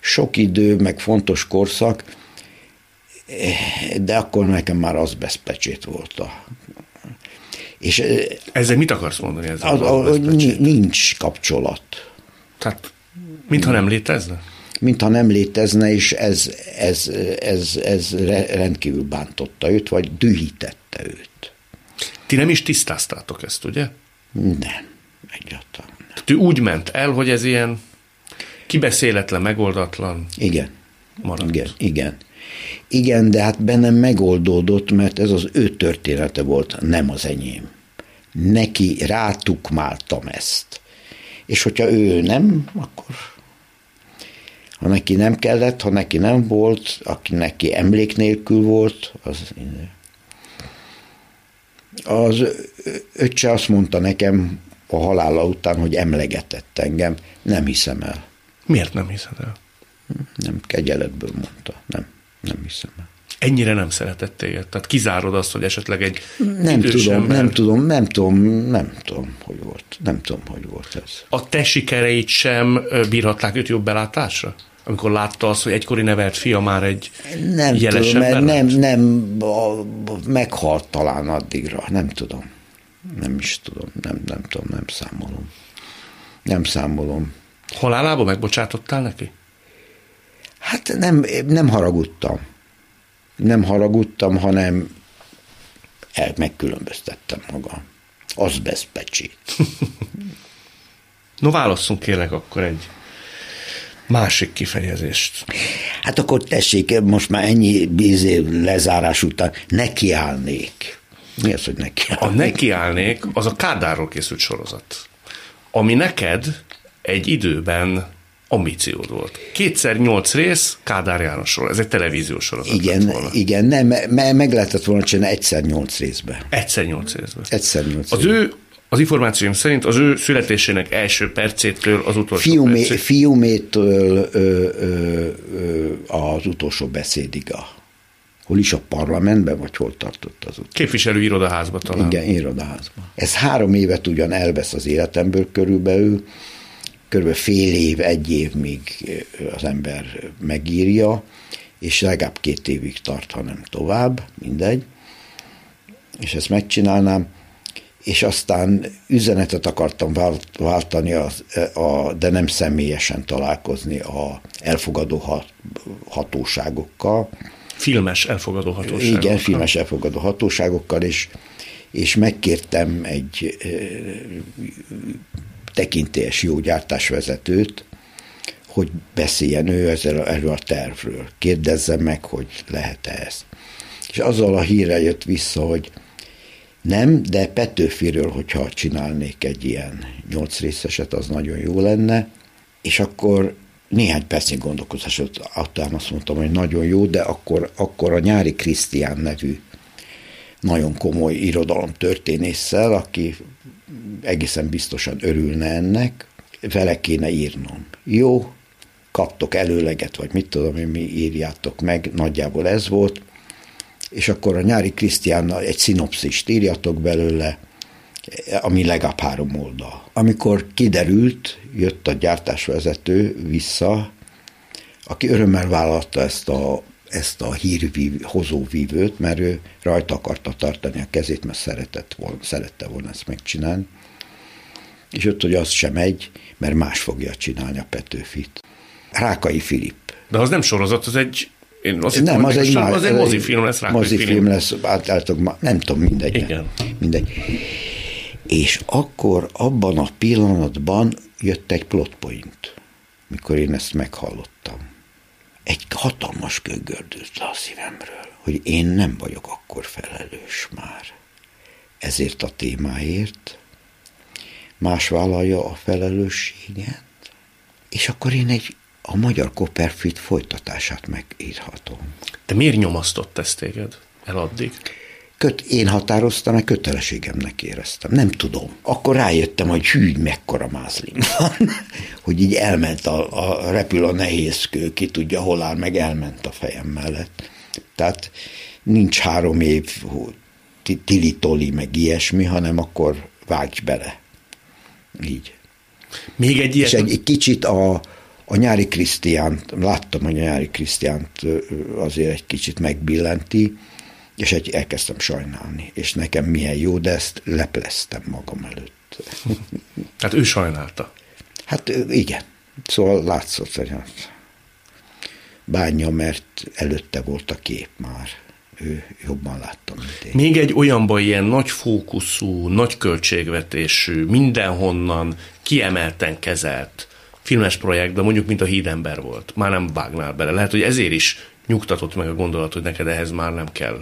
Sok idő, meg fontos korszak, de akkor nekem már az beszpecsét volt a és, ezzel mit akarsz mondani? Ezzel az, az, az nincs kapcsolat. Tehát, mintha nem létezne? Mintha nem létezne, és ez, ez, ez, ez rendkívül bántotta őt, vagy dühítette őt. Ti nem is tisztáztátok ezt, ugye? Nem, egyáltalán nem. Tehát ő úgy ment el, hogy ez ilyen kibeszéletlen, megoldatlan Igen. Maradt. Igen, igen. Igen, de hát bennem megoldódott, mert ez az ő története volt, nem az enyém. Neki rátukmáltam ezt. És hogyha ő nem, akkor ha neki nem kellett, ha neki nem volt, aki neki emlék nélkül volt, az az öccse azt mondta nekem a halála után, hogy emlegetett engem. Nem hiszem el. Miért nem hiszed el? Nem, kegyeletből mondta. Nem, nem hiszem el. Ennyire nem szeretett téged? Tehát kizárod azt, hogy esetleg egy Nem tudom, ember... nem tudom, nem tudom, nem tudom, hogy volt. Nem tudom, hogy volt ez. A te sikereit sem bírhatták őt jobb belátásra? Amikor látta azt, hogy egykori nevelt fia már egy nem jeles tudom, mert nem, nem, a, meghalt talán addigra, nem tudom. Nem is tudom, nem, nem tudom, nem számolom. Nem számolom. Halálába megbocsátottál neki? Hát nem, nem haragudtam. Nem haragudtam, hanem el, megkülönböztettem magam. Az bezpecsét. no, válasszunk kérlek akkor egy másik kifejezést. Hát akkor tessék, most már ennyi bízé lezárás után nekiállnék. Mi az, hogy nekiállnék? A nekiállnék az a Kádárról készült sorozat, ami neked egy időben ambíciód volt. Kétszer nyolc rész, Kádár Jánosról. Ez egy televíziós sorozat Igen, igen, nem, me, meg lehetett volna csinálni egyszer nyolc részbe. Egyszer nyolc részbe. Egyszer nyolc Az részbe. ő az információim szerint az ő születésének első percétől az utolsó Fiumé, percét. Fiumétől ö, ö, ö, az utolsó beszédig a hol is a parlamentben, vagy hol tartott az utolsó. Képviselő irodaházba talán. Igen, irodaházba. Ez három évet ugyan elvesz az életemből körülbelül, körülbelül fél év, egy év, míg az ember megírja, és legalább két évig tart, ha nem tovább, mindegy. És ezt megcsinálnám, és aztán üzenetet akartam váltani, az, a, de nem személyesen találkozni a elfogadó hatóságokkal. Filmes elfogadó hatóságokkal. Igen, filmes elfogadó hatóságokkal, és, és megkértem egy tekintélyes jó gyártásvezetőt, hogy beszéljen ő ezzel, erről a tervről. Kérdezze meg, hogy lehet-e ez. És azzal a hírre jött vissza, hogy nem, de Petőfiről, hogyha csinálnék egy ilyen nyolc részeset, az nagyon jó lenne, és akkor néhány percig gondolkozás után azt mondtam, hogy nagyon jó, de akkor, akkor a Nyári Krisztián nevű nagyon komoly irodalom történésszel, aki egészen biztosan örülne ennek, vele kéne írnom. Jó, kaptok előleget, vagy mit tudom én, mi írjátok meg, nagyjából ez volt, és akkor a nyári Krisztiánnal egy szinopszist írjatok belőle, ami legalább három oldal. Amikor kiderült, jött a gyártásvezető vissza, aki örömmel vállalta ezt a, ezt a hírhozóvívőt, mert ő rajta akarta tartani a kezét, mert szeretett volna, szerette volna ezt megcsinálni. És jött, hogy az sem megy, mert más fogja csinálni a Petőfit. Rákai Filip. De az nem sorozat, az egy én azt nem, az egy, az egy mozifilm lesz, Rákai mozifilm film. lesz, általában, nem tudom, mindegy. Igen. Mindegy. És akkor abban a pillanatban jött egy plot point, mikor én ezt meghallottam. Egy hatalmas kögördült le a szívemről, hogy én nem vagyok akkor felelős már ezért a témáért, más vállalja a felelősséget, és akkor én egy a magyar Copperfield folytatását megírhatom. De miért nyomasztott ezt téged el addig? Köt, én határoztam, mert kötelességemnek éreztem. Nem tudom. Akkor rájöttem, hogy hű, mekkora mázlim van, hogy így elment a, a repül a nehézkő, ki tudja, hol áll, meg elment a fejem mellett. Tehát nincs három év tilitoli, meg ilyesmi, hanem akkor vágj bele. Így. Még egy ilyet... És egy, egy kicsit a, a nyári Krisztiánt, láttam, hogy a nyári Krisztiánt azért egy kicsit megbillenti, és egy, elkezdtem sajnálni. És nekem milyen jó, de ezt lepleztem magam előtt. Tehát ő sajnálta? Hát igen. Szóval látszott, hogy bánja, mert előtte volt a kép már. Ő jobban láttam, mint én. Még egy olyanban ilyen nagy fókuszú, nagy költségvetésű, mindenhonnan kiemelten kezelt filmes projektben, mondjuk, mint a Hídember volt. Már nem vágnál bele. Lehet, hogy ezért is nyugtatott meg a gondolat, hogy neked ehhez már nem kell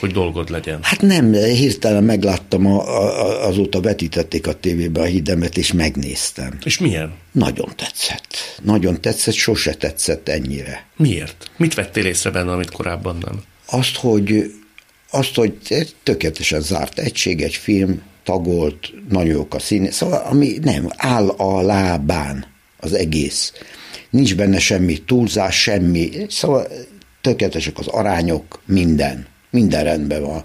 hogy dolgod legyen. Hát nem, hirtelen megláttam, a, a, azóta vetítették a tévébe a hídemet, és megnéztem. És milyen? Nagyon tetszett. Nagyon tetszett, sose tetszett ennyire. Miért? Mit vettél észre benne, amit korábban nem? Azt, hogy azt, hogy tökéletesen zárt egység, egy film, tagolt, nagyon jók a színe, szóval ami nem, áll a lábán az egész. Nincs benne semmi túlzás, semmi, szóval tökéletesek az arányok, minden, minden rendben van.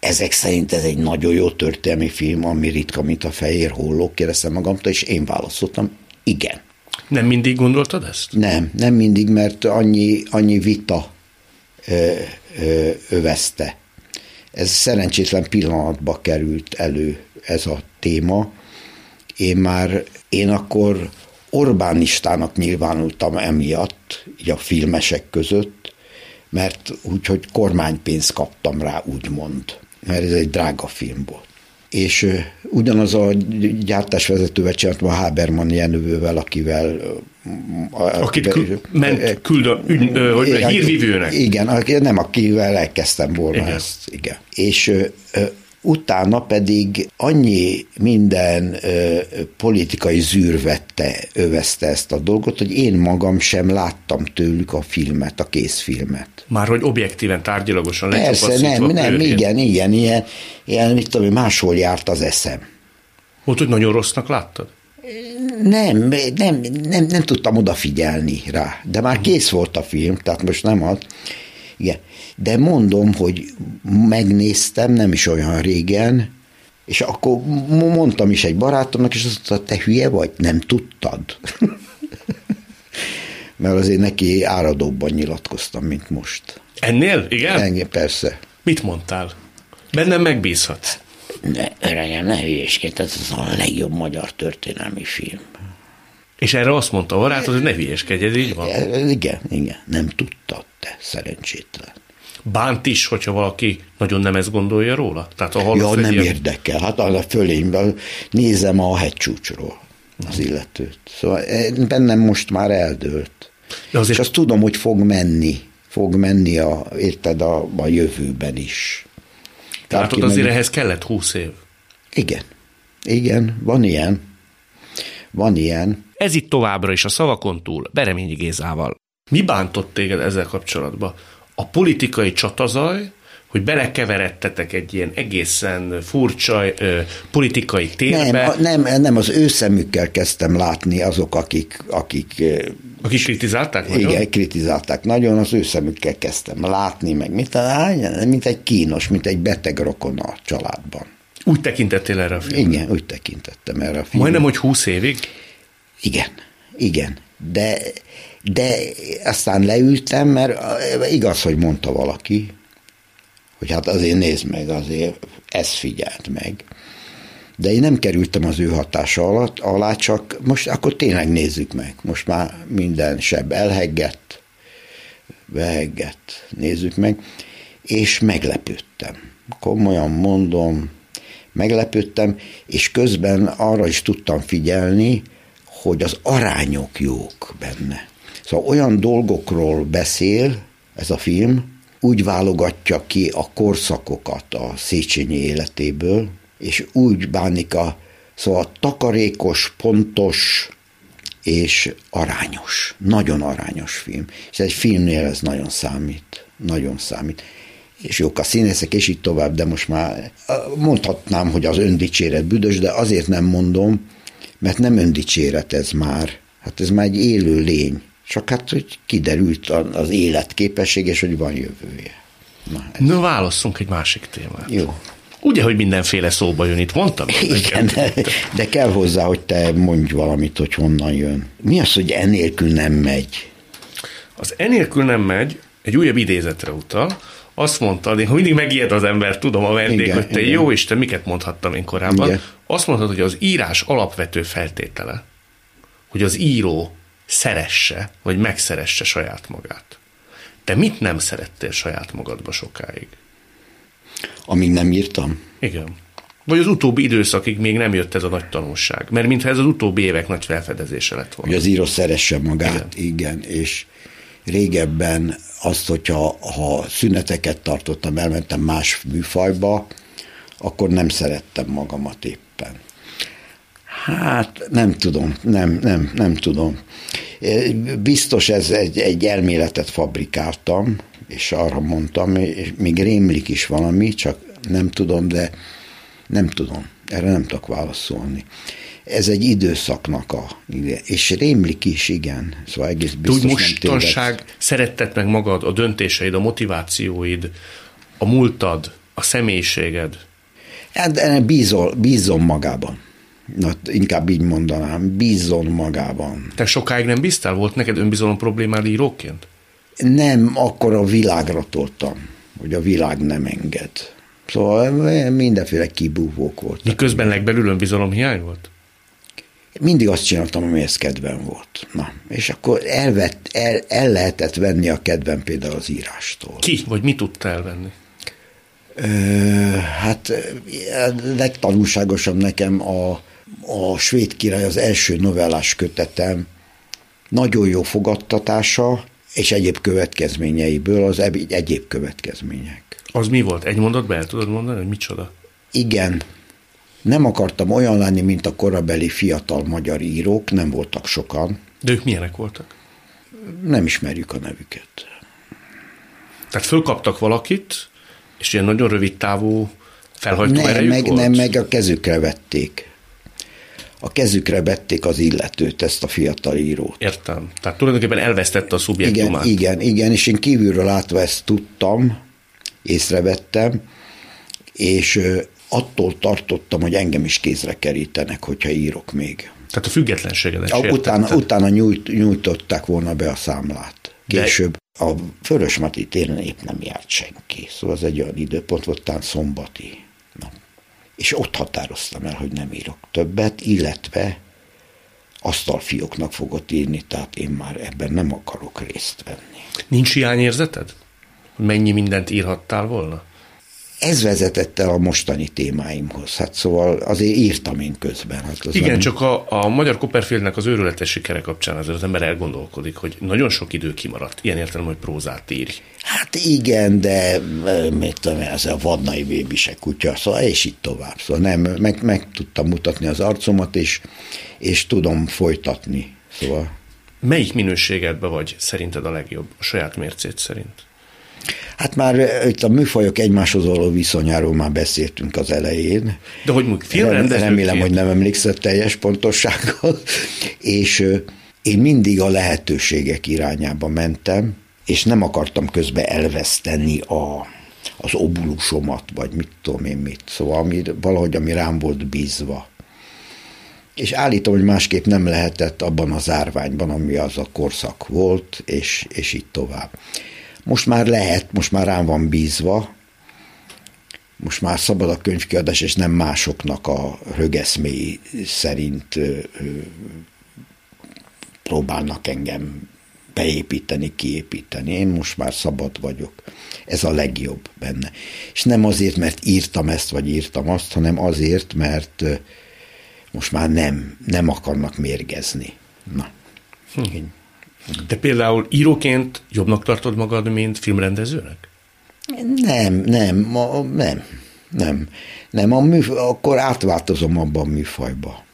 Ezek szerint ez egy nagyon jó történelmi film, ami ritka, mint a fehér hollók, kérdeztem magamtól, és én válaszoltam, igen. Nem mindig gondoltad ezt? Nem, nem mindig, mert annyi, annyi vita ö, ö, övezte ez szerencsétlen pillanatba került elő ez a téma. Én már, én akkor Orbánistának nyilvánultam emiatt, így a filmesek között, mert úgyhogy kormánypénzt kaptam rá, úgymond, mert ez egy drága film volt és ugyanaz a gyártásvezetővel csináltam a Haberman Jenővel, akivel Akit kül, ment küldő, ügy, hogy hírvívőnek. Igen, nem akivel elkezdtem volna igen. ezt. Igen. És utána pedig annyi minden ö, politikai zűr vette, övezte ezt a dolgot, hogy én magam sem láttam tőlük a filmet, a készfilmet. Már hogy objektíven, tárgyilagosan Persze, nem, nem, igen, igen, ilyen, ilyen, mit tudom, máshol járt az eszem. Volt, hogy nagyon rossznak láttad? Nem, nem, nem, nem tudtam odafigyelni rá, de már kész volt a film, tehát most nem az. Igen. De mondom, hogy megnéztem, nem is olyan régen, és akkor mondtam is egy barátomnak, és azt mondta, te hülye vagy? Nem tudtad? Mert azért neki áradóbban nyilatkoztam, mint most. Ennél? Igen? Engem persze. Mit mondtál? Bennem megbízhatsz. Ne, öregem, ne hülyéskedj, ez az a legjobb magyar történelmi film. És erre azt mondta a barátod, hogy ne hülyéskedj, ez így van. Igen, igen, nem tudtad te, szerencsétlen. Bánt is, hogyha valaki nagyon nem ezt gondolja róla? Tehát a Ja, nem érdekel, hát a fölényben nézem a hegycsúcsról az illetőt. Szóval eh, bennem most már eldőlt. De azért- És azt tudom, hogy fog menni, fog menni a, érted, a, a jövőben is. Tehát ki azért meg- ehhez kellett húsz év. Igen, igen, van ilyen. Van ilyen. Ez itt továbbra is a szavakon túl, Bereményi Gézával. Mi bántott téged ezzel kapcsolatban? A politikai csatazaj, hogy belekeveredtetek egy ilyen egészen furcsa ö, politikai térbe, Nem, nem, nem, az ő szemükkel kezdtem látni azok, akik, akik akik kritizálták nagyon? igen, kritizálták nagyon, az ő szemükkel kezdtem látni, meg mint, mint egy kínos, mint egy beteg rokon a családban. Úgy tekintettél erre a filmre? Igen, úgy tekintettem erre a filmre. Majdnem, hogy húsz évig? Igen, igen. De, de aztán leültem, mert igaz, hogy mondta valaki, hogy hát azért nézd meg, azért ez figyelt meg. De én nem kerültem az ő hatása alatt, alá, csak most akkor tényleg nézzük meg. Most már minden seb elheggett, beheggett, nézzük meg, és meglepődtem. Komolyan mondom, meglepődtem, és közben arra is tudtam figyelni, hogy az arányok jók benne. Szóval olyan dolgokról beszél ez a film, úgy válogatja ki a korszakokat a Széchenyi életéből, és úgy bánik a, szóval takarékos, pontos és arányos. Nagyon arányos film. És egy filmnél ez nagyon számít. Nagyon számít. És jók a színészek, és így tovább, de most már mondhatnám, hogy az öndicséret büdös, de azért nem mondom, mert nem öndicséret ez már. Hát ez már egy élő lény. Csak hát, hogy kiderült az életképesség, és hogy van jövője. Na, ez Na, válasszunk egy másik témát. jó. Ugye, hogy mindenféle szóba jön itt, mondtam? Igen, de, de kell hozzá, hogy te mondj valamit, hogy honnan jön. Mi az, hogy enélkül nem megy? Az enélkül nem megy, egy újabb idézetre utal, azt mondtad, én ha mindig megijed az ember, tudom a vendég, Igen, hogy te igen. jó Isten, miket mondhattam én korábban. Igen. Azt mondtad, hogy az írás alapvető feltétele, hogy az író szeresse, vagy megszeresse saját magát. Te mit nem szerettél saját magadba sokáig? Amíg nem írtam? Igen. Vagy az utóbbi időszakig még nem jött ez a nagy tanulság. Mert mintha ez az utóbbi évek nagy felfedezése lett volna. Hogy az író szeresse magát, igen, igen és régebben azt, hogyha ha szüneteket tartottam, elmentem más műfajba, akkor nem szerettem magamat éppen. Hát nem tudom, nem, nem, nem tudom. Biztos ez egy, egy elméletet fabrikáltam, és arra mondtam, és még rémlik is valami, csak nem tudom, de nem tudom. Erre nem tudok válaszolni. Ez egy időszaknak a, igen, és rémlik is, igen. Szóval egész biztos tévedsz. mostanság szeretted meg magad, a döntéseid, a motivációid, a múltad, a személyiséged. Hát bízol, bízom magában. Na, inkább így mondanám, bízom magában. Te sokáig nem bíztál? Volt neked önbizalom problémád íróként? Nem, akkor a világra toltam, hogy a világ nem enged. Szóval mindenféle kibúvók voltak. Miközben legbelül önbizalom hiány volt? Mindig azt csináltam, amihez kedvem volt. Na, és akkor elvett, el, el lehetett venni a kedvem például az írástól. Ki? Vagy mit tudta elvenni? Ö, hát legtanulságosabb nekem a, a Svéd király az első novellás kötetem, nagyon jó fogadtatása, és egyéb következményeiből az egyéb következmények. Az mi volt? Egy mondatban el tudod mondani, hogy micsoda? Igen, nem akartam olyan lenni, mint a korabeli fiatal magyar írók, nem voltak sokan, De ők milyenek voltak? nem ismerjük a nevüket. Tehát fölkaptak valakit, és ilyen nagyon rövid távú felhajtó Nem, erejük meg, volt? nem, meg a kezükre vették. A kezükre vették az illetőt, ezt a fiatal írót. Értem. Tehát tulajdonképpen elvesztette a Igen, szubjektumát. igen, igen, és én kívülről látva ezt tudtam, észrevettem, és attól tartottam, hogy engem is kézre kerítenek, hogyha írok még. Tehát a függetlenségedet A, utána, utána nyújt, nyújtották volna be a számlát. De- Később a Vörösmati téren épp nem járt senki. Szóval ez egy olyan időpont volt, talán szombati nap. És ott határoztam el, hogy nem írok többet, illetve asztalfióknak fogok írni, tehát én már ebben nem akarok részt venni. Nincs hiányérzeted? Mennyi mindent írhattál volna? Ez vezetett el a mostani témáimhoz. Hát szóval azért írtam én közben. Hát az Igen, nem... csak a, a magyar Copperfieldnek az őrületes sikere kapcsán azért az ember elgondolkodik, hogy nagyon sok idő kimaradt. Ilyen értelem, hogy prózát írj. Hát igen, de mit tudom, ez a vadnai bébise kutya, szóval és így tovább. Szóval nem, meg, meg tudtam mutatni az arcomat, és, és tudom folytatni. Szóval Melyik minőségedben vagy szerinted a legjobb, a saját mércét szerint? Hát már itt a műfajok egymáshoz való viszonyáról már beszéltünk az elején. De hogy mondjuk filmrendezőként... Remélem, hogy nem emlékszel teljes pontossággal. És én mindig a lehetőségek irányába mentem, és nem akartam közben elveszteni a, az obulusomat, vagy mit tudom én mit. Szóval ami, valahogy, ami rám volt bízva. És állítom, hogy másképp nem lehetett abban az árványban, ami az a korszak volt, és, és így tovább. Most már lehet, most már rám van bízva, most már szabad a könyvkiadás, és nem másoknak a rögeszméi szerint ö, ö, próbálnak engem beépíteni, kiépíteni. Én most már szabad vagyok. Ez a legjobb benne. És nem azért, mert írtam ezt, vagy írtam azt, hanem azért, mert most már nem, nem akarnak mérgezni. Na. Hm. De például íróként jobbnak tartod magad, mint filmrendezőnek? Nem, nem, ma, nem, nem, nem, a műf, akkor átváltozom abban a műfajba.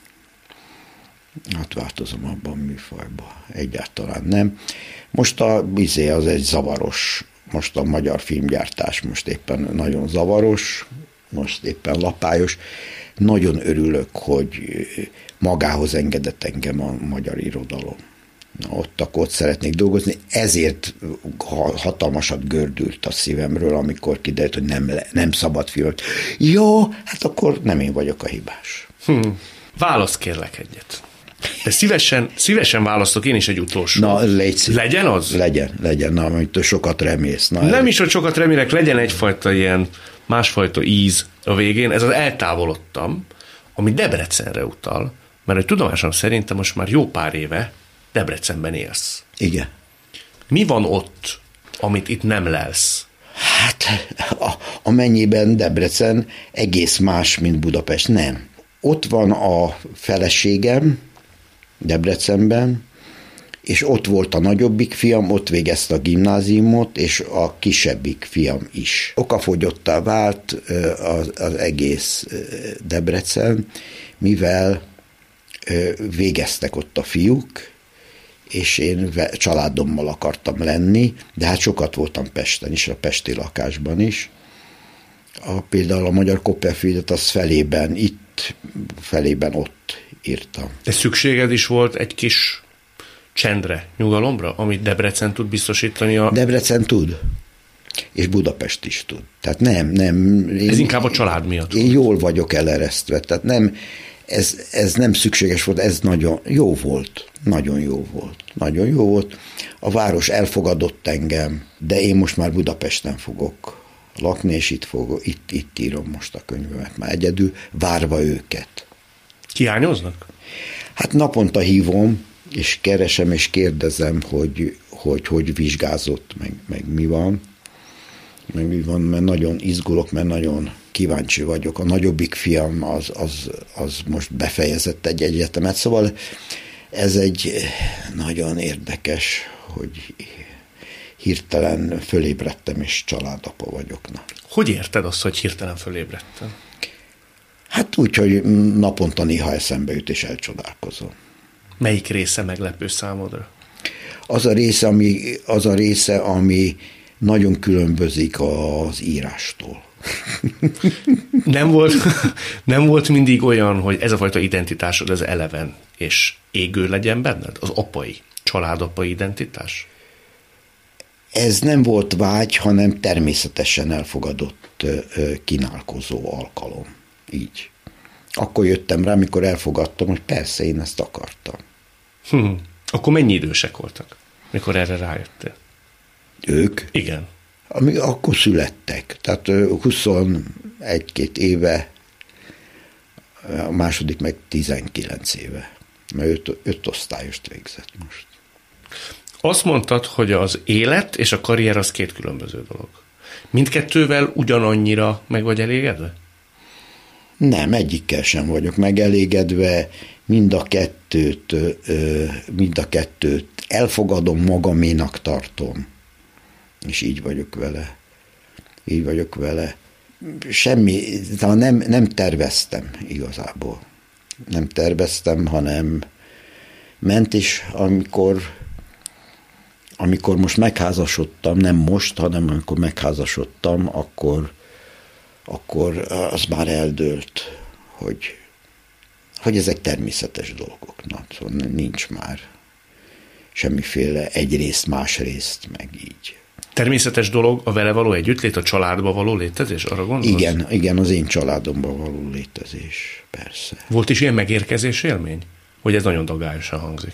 Átváltozom abban a műfajba. Egyáltalán nem. Most a bizé az egy zavaros, most a magyar filmgyártás most éppen nagyon zavaros, most éppen lapályos. Nagyon örülök, hogy magához engedett engem a magyar irodalom. Ott akkor ott szeretnék dolgozni. Ezért hatalmasat gördült a szívemről, amikor kiderült, hogy nem, nem szabad filmet. Jó, hát akkor nem én vagyok a hibás. Hmm. Válasz kérlek egyet. De szívesen, szívesen választok én is egy utolsó. Na, légy szíves. Legyen az? Legyen, legyen, na, amit sokat remélsz. Na, Nem is, hogy sokat remélek, legyen egyfajta ilyen másfajta íz a végén. Ez az eltávolodtam, ami Debrecenre utal, mert hogy tudomásom szerintem most már jó pár éve Debrecenben élsz. Igen. Mi van ott, amit itt nem lelsz? Hát, a, amennyiben Debrecen egész más, mint Budapest. Nem. Ott van a feleségem Debrecenben, és ott volt a nagyobbik fiam, ott végezte a gimnáziumot, és a kisebbik fiam is. Okafogyottá vált az, az egész Debrecen, mivel végeztek ott a fiúk, és én családommal akartam lenni, de hát sokat voltam Pesten is, a pesti lakásban is. A, például a magyar Copperfieldet az felében itt, felében ott írtam. De szükséged is volt egy kis csendre, nyugalomra, amit Debrecen tud biztosítani a... Debrecen tud, és Budapest is tud. Tehát nem, nem. Én, Ez inkább a család miatt. Én jól vagyok eleresztve, tehát nem, ez, ez nem szükséges volt, ez nagyon jó volt. Nagyon jó volt. Nagyon jó volt. A város elfogadott engem, de én most már Budapesten fogok lakni, és itt, fogok, itt, itt írom most a könyvemet már egyedül, várva őket. Kiányoznak? Hát naponta hívom, és keresem, és kérdezem, hogy hogy, hogy vizsgázott, meg, meg mi van. Meg mi van, mert nagyon izgulok, mert nagyon kíváncsi vagyok. A nagyobbik fiam az, az, az most befejezett egy egyetemet, szóval ez egy nagyon érdekes, hogy hirtelen fölébredtem, és családapa vagyok. Na. Hogy érted azt, hogy hirtelen fölébredtem? Hát úgy, hogy naponta néha eszembe jut, és elcsodálkozom. Melyik része meglepő számodra? Az a része, ami, az a része, ami nagyon különbözik az írástól. Nem, volt, nem volt mindig olyan, hogy ez a fajta identitásod az eleven és égő legyen benned? Az apai, családapai identitás? Ez nem volt vágy, hanem természetesen elfogadott kínálkozó alkalom. Így. Akkor jöttem rá, amikor elfogadtam, hogy persze én ezt akartam. Hm. Akkor mennyi idősek voltak, mikor erre rájöttél? Ők? Igen. Ami akkor születtek. Tehát 21-két éve a második meg 19 éve, mert öt, öt osztályost végzett most. Azt mondtad, hogy az élet és a karrier az két különböző dolog. Mindkettővel ugyanannyira meg vagy elégedve? Nem, egyikkel sem vagyok megelégedve, mind a kettőt, mind a kettőt elfogadom magaménak tartom, és így vagyok vele. Így vagyok vele. Semmi, nem, nem terveztem igazából. Nem terveztem, hanem ment is, amikor amikor most megházasodtam, nem most, hanem amikor megházasodtam, akkor, akkor az már eldőlt, hogy, hogy ezek természetes dolgok. Na, szóval nincs már semmiféle egyrészt, másrészt, meg így. Természetes dolog a vele való együttlét, a családba való létezés, arra gondolsz? Igen, igen, az én családomban való létezés, persze. Volt is ilyen megérkezés élmény? Hogy ez nagyon dagályosan hangzik?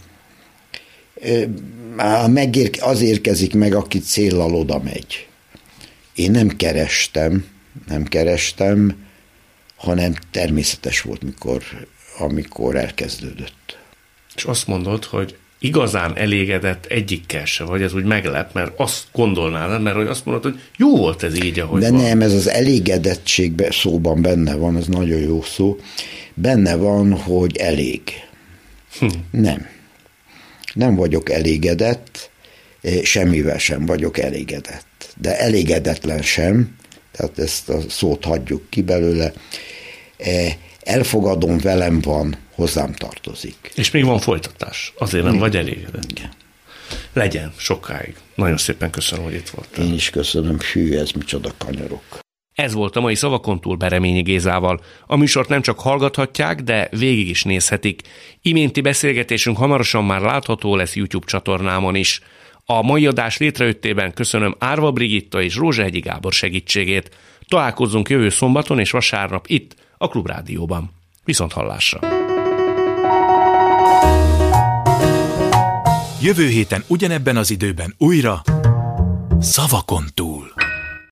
Megér, az érkezik meg, aki céllal oda megy. Én nem kerestem, nem kerestem, hanem természetes volt, mikor, amikor elkezdődött. És azt mondod, hogy igazán elégedett egyikkel se vagy, ez úgy meglep, mert azt gondolnál, mert hogy azt mondod, hogy jó volt ez így, ahogy De van. nem, ez az elégedettség szóban benne van, ez nagyon jó szó. Benne van, hogy elég. Hm. Nem. Nem vagyok elégedett, eh, semmivel sem vagyok elégedett. De elégedetlen sem, tehát ezt a szót hagyjuk ki belőle, eh, elfogadom, velem van, hozzám tartozik. És még van folytatás, azért nem vagy elégedett. Igen. Legyen, sokáig. Nagyon szépen köszönöm, hogy itt voltál. Én is köszönöm, hű, ez micsoda kanyarok. Ez volt a mai szavakon túl Bereményi Gézával. A műsort nem csak hallgathatják, de végig is nézhetik. Iménti beszélgetésünk hamarosan már látható lesz YouTube csatornámon is. A mai adás létrejöttében köszönöm Árva Brigitta és Rózsehegyi Gábor segítségét. Találkozzunk jövő szombaton és vasárnap itt, a Klubrádióban. Viszont hallásra! Jövő héten ugyanebben az időben újra Szavakon túl.